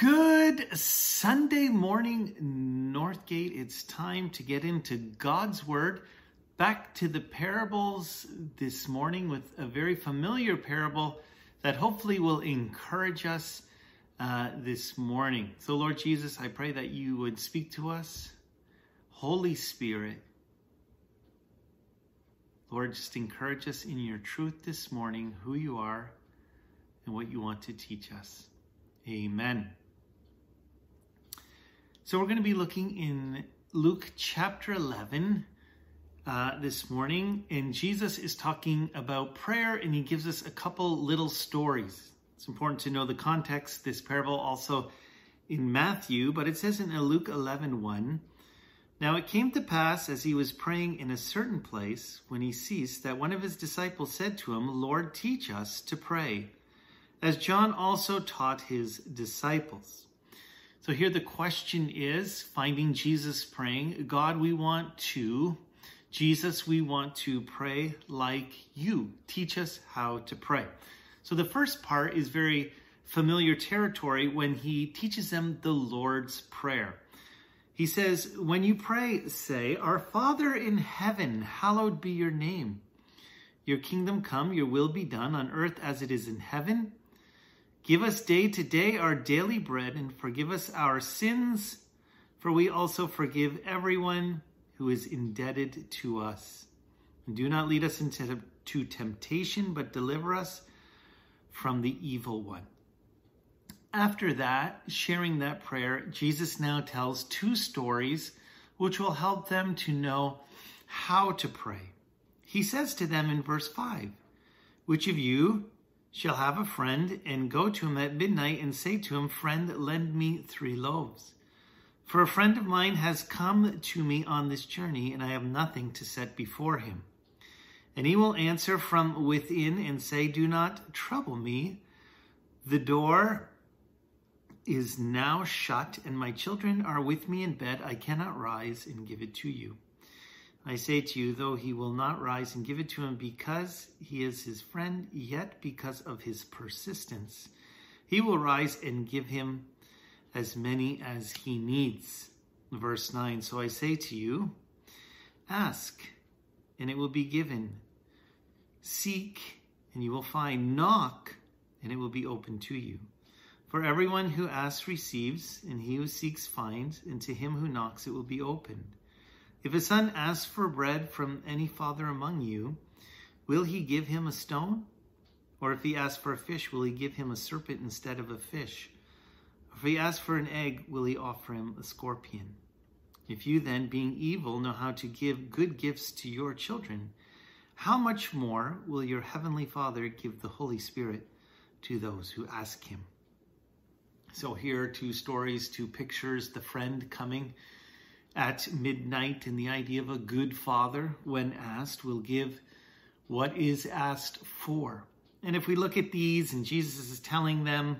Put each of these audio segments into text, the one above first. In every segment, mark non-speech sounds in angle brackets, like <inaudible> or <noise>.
Good Sunday morning, Northgate. It's time to get into God's Word. Back to the parables this morning with a very familiar parable that hopefully will encourage us uh, this morning. So, Lord Jesus, I pray that you would speak to us. Holy Spirit, Lord, just encourage us in your truth this morning, who you are, and what you want to teach us. Amen. So we're going to be looking in Luke chapter 11 uh, this morning, and Jesus is talking about prayer, and he gives us a couple little stories. It's important to know the context. This parable also in Matthew, but it says in Luke 11 1, Now it came to pass as he was praying in a certain place, when he ceased, that one of his disciples said to him, Lord, teach us to pray, as John also taught his disciples. So here the question is finding Jesus praying. God, we want to, Jesus, we want to pray like you. Teach us how to pray. So the first part is very familiar territory when he teaches them the Lord's Prayer. He says, When you pray, say, Our Father in heaven, hallowed be your name. Your kingdom come, your will be done on earth as it is in heaven. Give us day to day our daily bread, and forgive us our sins, for we also forgive everyone who is indebted to us. And do not lead us into to temptation, but deliver us from the evil one. After that, sharing that prayer, Jesus now tells two stories which will help them to know how to pray. He says to them in verse 5 Which of you, shall have a friend and go to him at midnight and say to him, Friend, lend me three loaves. For a friend of mine has come to me on this journey, and I have nothing to set before him. And he will answer from within and say, Do not trouble me. The door is now shut, and my children are with me in bed. I cannot rise and give it to you. I say to you, though he will not rise and give it to him because he is his friend, yet because of his persistence, he will rise and give him as many as he needs. Verse 9 So I say to you, ask, and it will be given. Seek, and you will find. Knock, and it will be open to you. For everyone who asks receives, and he who seeks finds, and to him who knocks it will be opened. If a son asks for bread from any father among you, will he give him a stone? Or if he asks for a fish, will he give him a serpent instead of a fish? If he asks for an egg, will he offer him a scorpion? If you then, being evil, know how to give good gifts to your children, how much more will your heavenly Father give the Holy Spirit to those who ask him? So here are two stories, two pictures, the friend coming at midnight, and the idea of a good father, when asked, will give what is asked for. And if we look at these, and Jesus is telling them,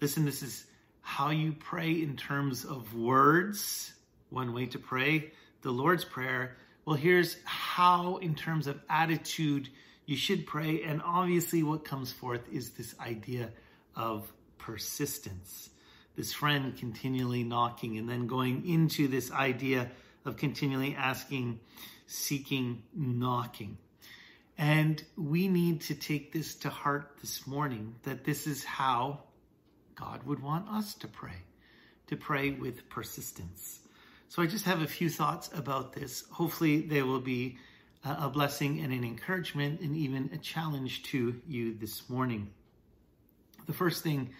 listen, this is how you pray in terms of words, one way to pray, the Lord's Prayer. Well, here's how, in terms of attitude, you should pray. And obviously, what comes forth is this idea of persistence this friend continually knocking and then going into this idea of continually asking, seeking, knocking. And we need to take this to heart this morning that this is how God would want us to pray, to pray with persistence. So I just have a few thoughts about this. Hopefully, they will be a blessing and an encouragement and even a challenge to you this morning. The first thing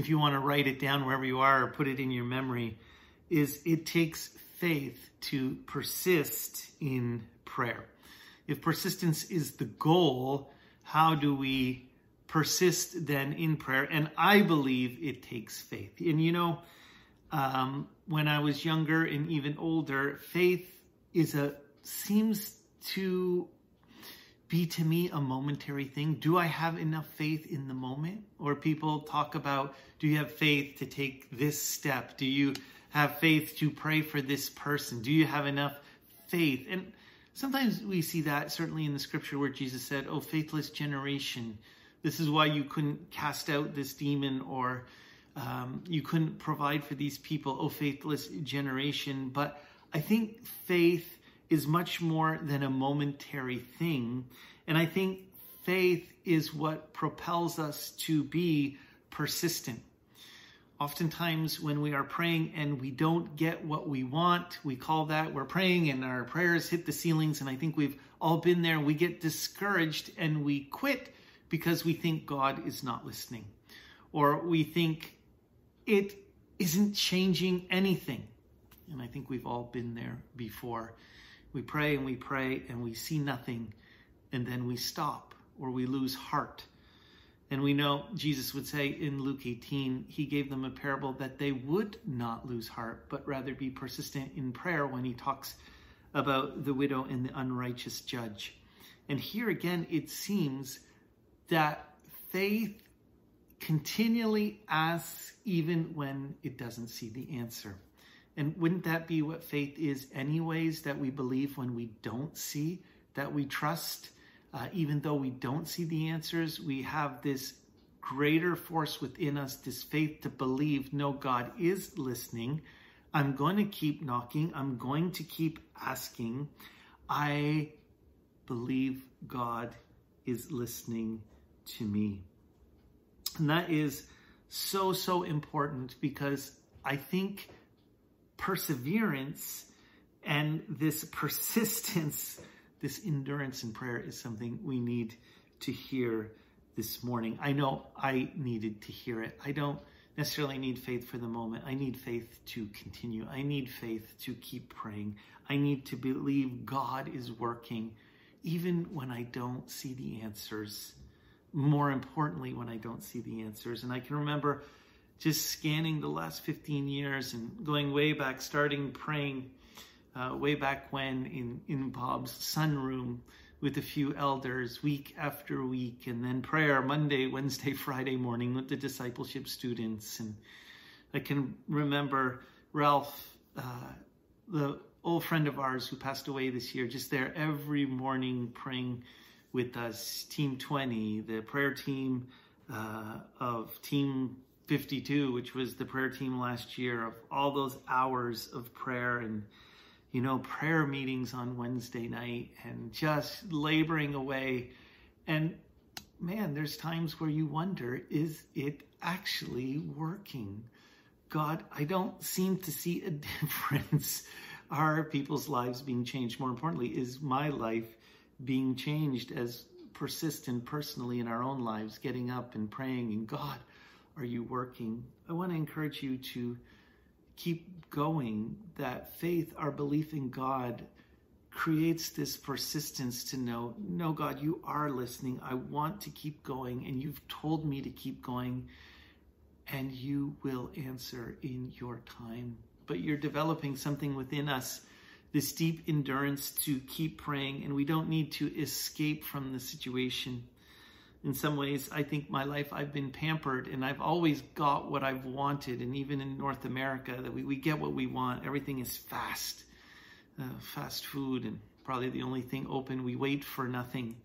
if you want to write it down wherever you are or put it in your memory, is it takes faith to persist in prayer. If persistence is the goal, how do we persist then in prayer? And I believe it takes faith. And you know, um, when I was younger and even older, faith is a seems to be to me a momentary thing? Do I have enough faith in the moment? Or people talk about, do you have faith to take this step? Do you have faith to pray for this person? Do you have enough faith? And sometimes we see that certainly in the scripture where Jesus said, Oh, faithless generation, this is why you couldn't cast out this demon or Um, you couldn't provide for these people, oh faithless generation. But I think faith is much more than a momentary thing. And I think faith is what propels us to be persistent. Oftentimes, when we are praying and we don't get what we want, we call that we're praying and our prayers hit the ceilings. And I think we've all been there. We get discouraged and we quit because we think God is not listening, or we think it isn't changing anything. And I think we've all been there before. We pray and we pray and we see nothing, and then we stop or we lose heart. And we know Jesus would say in Luke 18, he gave them a parable that they would not lose heart, but rather be persistent in prayer when he talks about the widow and the unrighteous judge. And here again, it seems that faith continually asks even when it doesn't see the answer. And wouldn't that be what faith is, anyways? That we believe when we don't see, that we trust, uh, even though we don't see the answers, we have this greater force within us, this faith to believe, no, God is listening. I'm going to keep knocking. I'm going to keep asking. I believe God is listening to me. And that is so, so important because I think perseverance and this persistence, this endurance in prayer is something we need to hear this morning. I know I needed to hear it. I don't necessarily need faith for the moment. I need faith to continue. I need faith to keep praying. I need to believe God is working even when I don't see the answers. More importantly, when I don't see the answers. And I can remember just scanning the last 15 years and going way back, starting praying uh, way back when in, in Bob's sunroom with a few elders week after week, and then prayer Monday, Wednesday, <laughs> Friday morning with the discipleship students. And I can remember Ralph, uh, the old friend of ours who passed away this year, just there every morning praying with us. Team 20, the prayer team uh, of Team 52, which was the prayer team last year, of all those hours of prayer and, you know, prayer meetings on Wednesday night and just laboring away. And man, there's times where you wonder, is it actually working? God, I don't seem to see a <laughs> difference. Are people's lives being changed? More importantly, is my life being changed as persistent personally in our own lives, getting up and praying and God, are you working? I want to encourage you to keep going. That faith, our belief in God, creates this persistence to know, no, God, you are listening. I want to keep going, and you've told me to keep going, and you will answer in your time. But you're developing something within us this deep endurance to keep praying, and we don't need to escape from the situation in some ways, I think my life, I've been pampered and I've always got what I've wanted. And even in North America, that we, we get what we want. Everything is fast, uh, fast food, and probably the only thing open. We wait for nothing.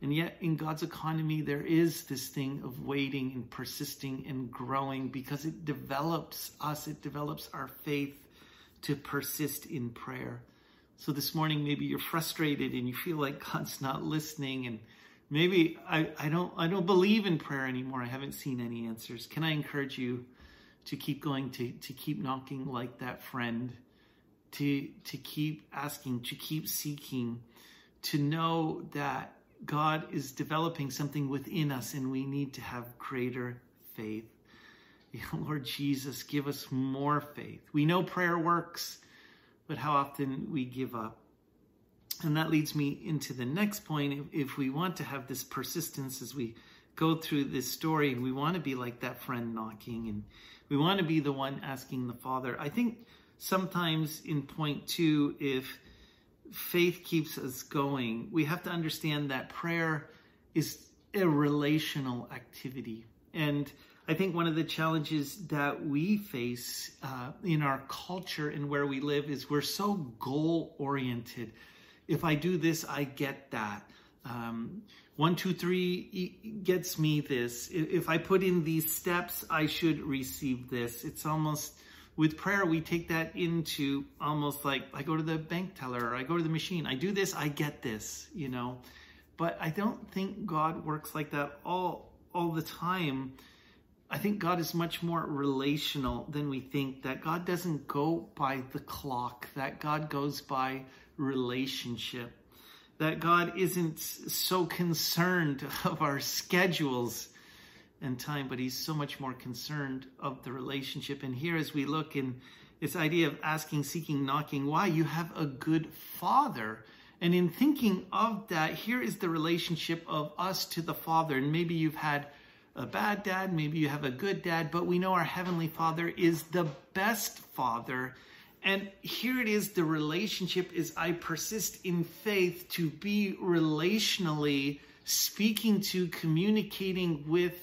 And yet, in God's economy, there is this thing of waiting and persisting and growing because it develops us, it develops our faith to persist in prayer. So this morning, maybe you're frustrated and you feel like God's not listening and maybe I, I don't I don't believe in prayer anymore. I haven't seen any answers. Can I encourage you to keep going, to, to keep knocking like that friend, to to keep asking, to keep seeking, to know that God is developing something within us and we need to have greater faith. <laughs> Lord Jesus, give us more faith. We know prayer works, but how often we give up. And that leads me into the next point. If, we want to have this persistence as we go through this story, we want to be like that friend knocking and we want to be the one asking the Father. I think sometimes in point two, if faith keeps us going, we have to understand that prayer is a relational activity. And I think one of the challenges that we face uh, in our culture and where we live is we're so goal oriented if I do this, I get that. Um, one, two, three gets me this. If I put in these steps, I should receive this. It's almost with prayer, we take that into almost like I go to the bank teller or I go to the machine. I do this, I get this, you know. But I don't think God works like that all all the time. I think God is much more relational than we think. That God doesn't go by the clock. That God goes by relationship that God isn't so concerned <laughs> of our schedules and time, but He's so much more concerned of the relationship. And here, as we look in this idea of asking, seeking, knocking, why? You have a good Father. And in thinking of that, here is the relationship of us to the Father. And maybe you've had a bad dad, maybe you have a good dad, but we know our Heavenly Father is the best Father and here it is the relationship is I persist in faith to be relationally speaking to, communicating with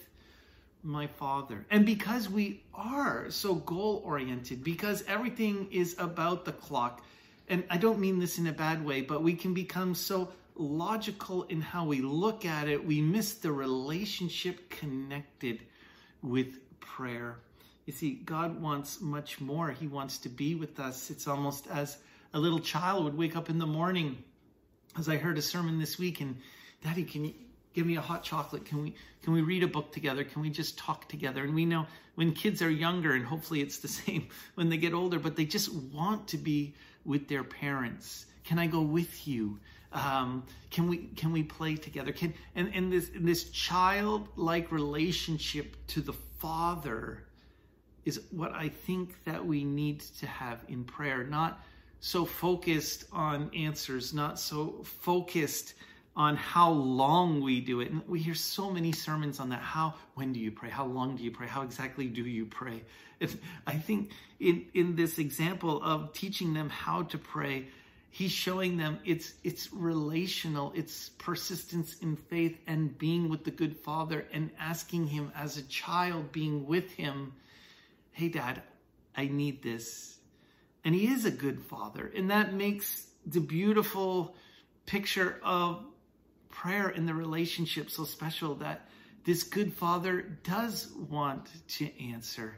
my Father. And because we are so goal oriented, because everything is about the clock, and I don't mean this in a bad way, but we can become so logical in how we look at it, we miss the relationship connected with prayer. You see, God wants much more. He wants to be with us. It's almost as a little child would wake up in the morning, as I heard a sermon this week, and Daddy, can you give me a hot chocolate? Can we can we read a book together? Can we just talk together? And we know when kids are younger, and hopefully it's the <laughs> same when they get older, but they just want to be with their parents. Can I go with you? Um, can we can we play together? Can and and this this childlike relationship to the Father is what I think that we need to have in prayer, not so focused on answers, not so focused on how long we do it. And we hear so many sermons on that. How, when do you pray? How long do you pray? How exactly do you pray? If, I think in, in this example of teaching them how to pray, he's showing them it's it's relational it's persistence in faith and being with the good father and asking him as a child being with him hey, dad, I need this. And he is a good father. And that makes the beautiful picture of prayer in the relationship so special that this good father does want to answer.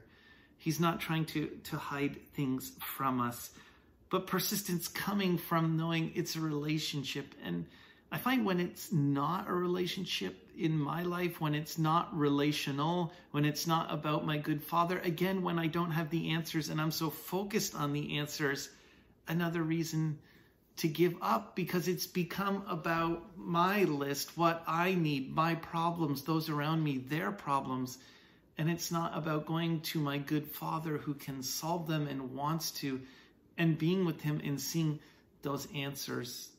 He's not trying to, to hide things from us, but persistence coming from knowing it's a relationship. And I find when it's not a relationship in my life, when it's not relational, when it's not about my good father, again, when I don't have the answers and I'm so focused on the answers, another reason to give up because it's become about my list, what I need, my problems, those around me, their problems. And it's not about going to my good father who can solve them and wants to, and being with him and seeing those answers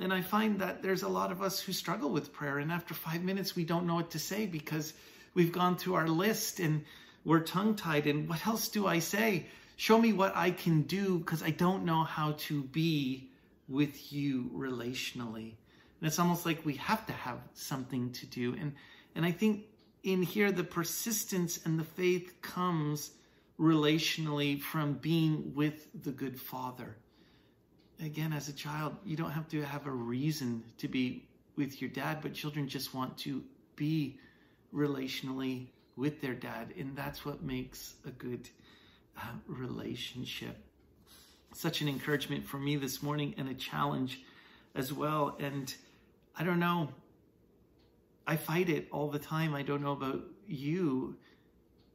and I find that there's a lot of us who struggle with prayer. And after five minutes, we don't know what to say because we've gone through our list and we're tongue tied. And what else do I say? Show me what I can do because I don't know how to be with you relationally. And it's almost like we have to have something to do. And, and I think in here, the persistence and the faith comes relationally from being with the good Father again, as a child, you don't have to have a reason to be with your dad, but children just want to be relationally with their dad. And that's what makes a good uh, relationship. Such an encouragement for me this morning and a challenge as well. And I don't know, I fight it all the time. I don't know about you.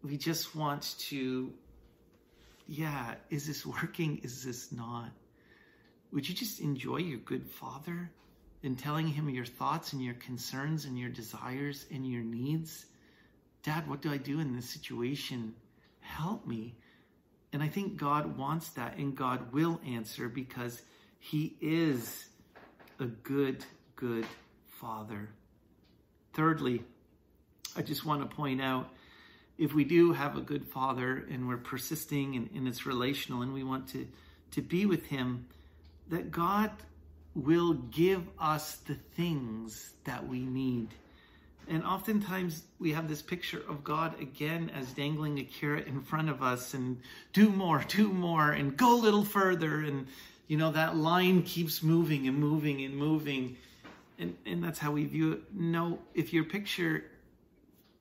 We just want to, yeah, is this working? Is this not? Would you just enjoy your good father in telling him your thoughts and your concerns and your desires and your needs? Dad, what do I do in this situation? Help me. And I think God wants that and God will answer because he is a good, good father. Thirdly, I just want to point out if we do have a good father and we're persisting and, and it's relational and we want to, to be with him, that God will give us the things that we need. And oftentimes we have this picture of God again as dangling a carrot in front of us and do more, <laughs> do more, and go a little further. And, you know, that line keeps moving and moving and moving. and, and that's how we view it. No, if your picture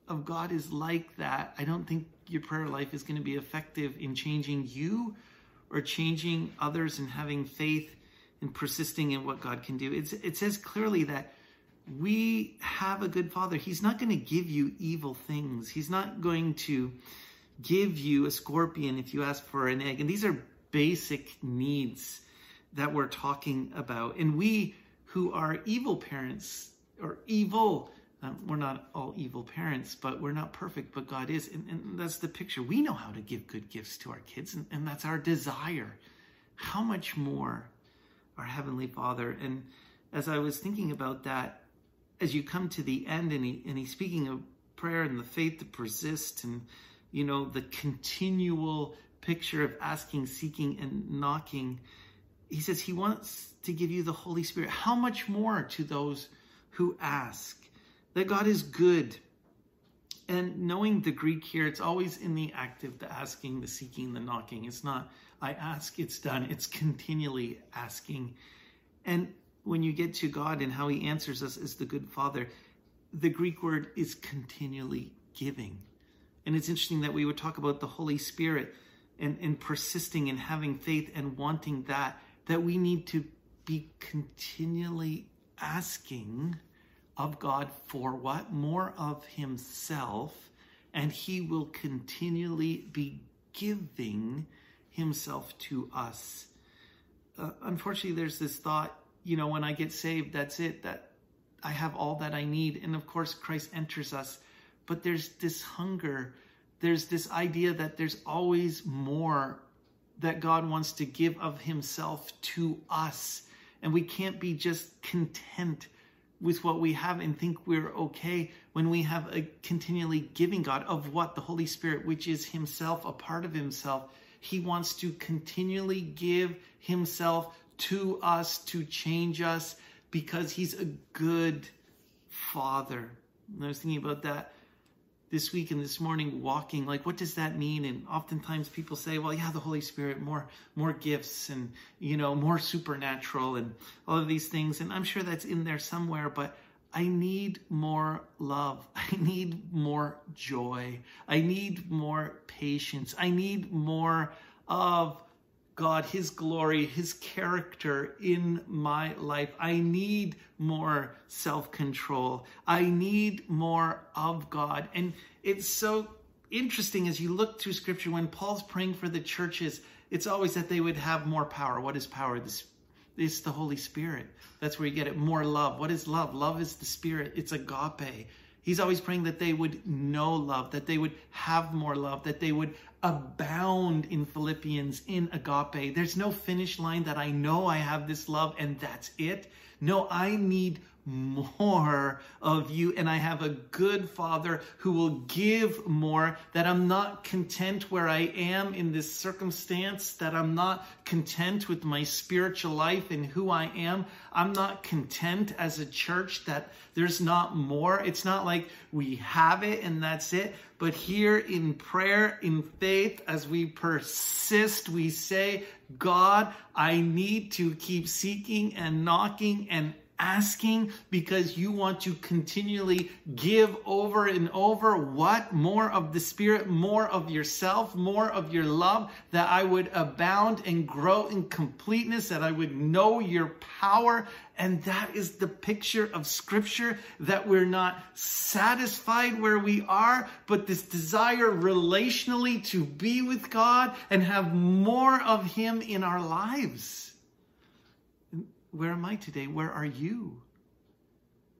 of God is like that, I don't think your prayer life is going to be effective in changing you or changing others and having faith and persisting in what God can do. It's, it says clearly that we have a good father. He's not going to give you evil things. He's not going to give you a scorpion if you ask for an egg. And these are basic needs that we're talking about. And we who are evil parents or evil, um, we're not all evil parents, but we're not perfect, but God is. And, and that's the picture. We know how to give good gifts to our kids, and, and that's our desire. How much more our Heavenly Father? And as I was thinking about that, as you come to the end, and, he, and he's speaking of prayer and the faith to persist, and you know, the continual picture of asking, seeking, and knocking he says he wants to give you the Holy Spirit. How much more to those who ask? That God is good. And knowing the Greek here, it's always in the active, the asking, the seeking, the knocking. It's not, I ask, it's done. It's continually asking. And when you get to God and how he answers us as the good Father, the Greek word is continually giving. And it's interesting that we would talk about the Holy Spirit and, and persisting and having faith and wanting that that we need to be continually asking of God for what? More of Himself, and He will continually be giving Himself to us. Uh, unfortunately, there's this thought, you know, when I get saved, that's it, that I have all that I need. And of course, Christ enters us, but there's this hunger. There's this idea that there's always more that God wants to give of himself to us. And we can't be just content with what we have and think we're okay when we have a continually giving God of what? The Holy Spirit, which is himself, a part of himself. He wants to continually give himself to us to change us because he's a good father. And I was thinking about that this week and this morning walking like what does that mean? And oftentimes people say well yeah the holy spirit more more gifts and you know more supernatural and all of these things. And i'm sure that's in there somewhere but i need more love. <laughs> I need more joy. I need more patience. I need more of God, His glory, His character in my life. I need more self control. I need more of God. And it's so interesting as you look through scripture when Paul's praying for the churches, it's always that they would have more power. What is power? This it's the Holy Spirit. That's where you get it. More love. What is love? Love is the Spirit. It's agape. He's always praying that they would know love, that they would have more love, that they would abound in Philippians, in agape. There's no finish line that I know I have this love and that's it. No, I need more of you and I have a good father who will give more that I'm not content where I am in this circumstance that I'm not content with my spiritual life and who I am. I'm not content as a church that there's not more. It's not like we have it and that's it but here in prayer in faith as we persist we say God I need to keep seeking and knocking and asking because you want to continually give over and over what? More of the Spirit, more of yourself, more of your love, that I would abound and grow in completeness, that I would know your power. And that is the picture of Scripture that we're not satisfied where we are, but this desire relationally to be with God and have more of Him in our lives. Where am I today? Where are you?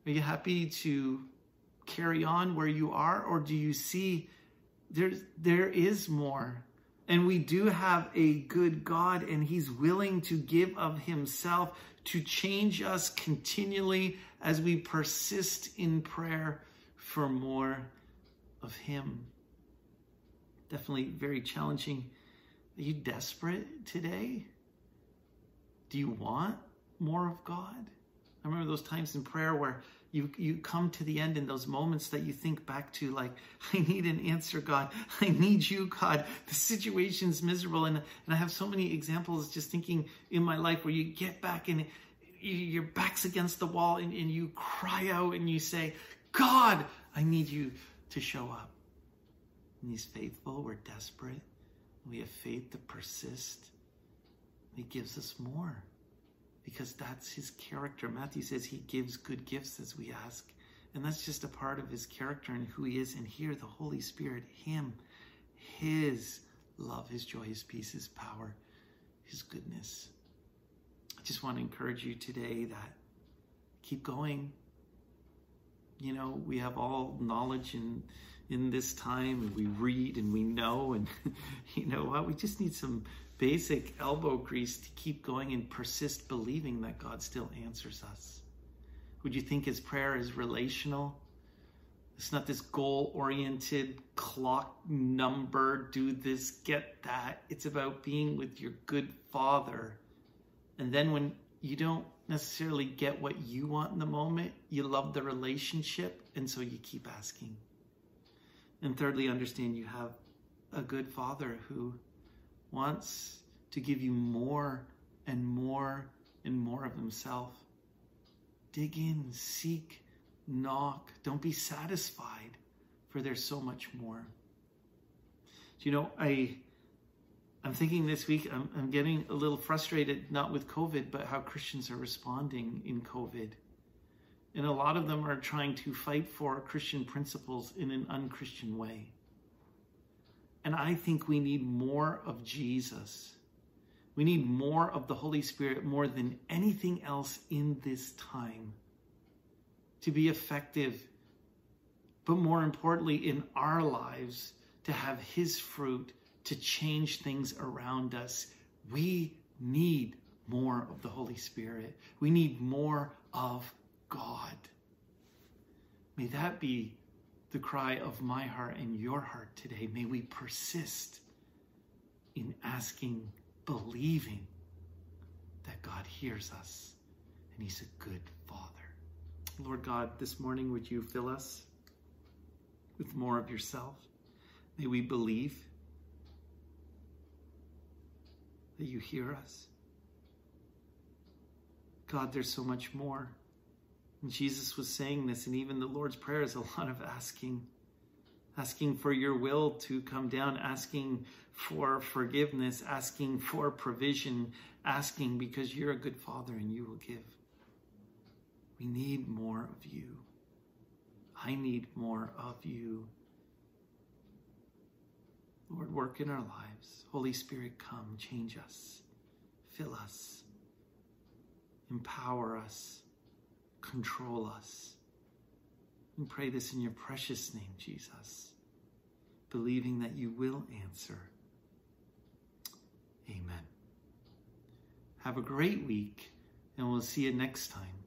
Are you happy to carry on where you are, or do you see there's there is more? And we do have a good God, and He's willing to give of Himself to change us continually as we persist in prayer for more of Him. Definitely very challenging. Are you desperate today? Do you want more of God? I remember those times in prayer where you you come to the end in those moments that you think back to like <laughs> I need an answer God I need you God the situation's miserable and and I have so many examples just thinking in my life where you get back and your back's against the wall and, and you cry out and you say, God, I need you to show up. And he's faithful. We're desperate. We have faith to persist. He gives us more because that's his character. Matthew says he gives good gifts as we ask. And that's just a part of his character and who he is. And here, the Holy Spirit, him, his love, his joy, his peace, his power, his goodness. I just want to encourage you today that keep going. You know, we have all knowledge in in this time and we read and we know and <laughs> you know what? We just need some basic elbow grease to keep going and persist believing that God still answers us. Would you think his prayer is relational? It's not this goal oriented clock number, do this, get that. It's about being with your good father. And then when you don't necessarily get what you want in the moment, you love the relationship, and so you keep asking. And thirdly, understand you have a good father who wants to give you more and more and more of himself. Dig in, seek, knock. Don't be satisfied, for there's so much more. Do you know, I I'm thinking this week I'm, I'm getting a little frustrated, not with COVID, but how Christians are responding in COVID. And a lot of them are trying to fight for Christian principles in an unchristian way. And I think we need more of Jesus. We need more of the Holy Spirit more than anything else in this time to be effective, but more importantly, in our lives, to have His fruit to change things around us. We need more of the Holy Spirit. We need more of God. May that be the cry of my heart and your heart today. May we persist in asking, believing that God hears us and He's a good Father. Lord God, this morning would you fill us with more of yourself? May we believe that you hear us. God, there's so much more. And Jesus was saying this, and even the Lord's Prayer is a lot of asking. Asking for your will to come down, asking for forgiveness, asking for provision, asking because you're a good father and you will give. We need more of you. I need more of you. Lord, work in our lives. Holy Spirit, come, change us, fill us, empower us control us. We pray this in your precious name, Jesus, believing that you will answer. Amen. Have a great week, and we'll see you next time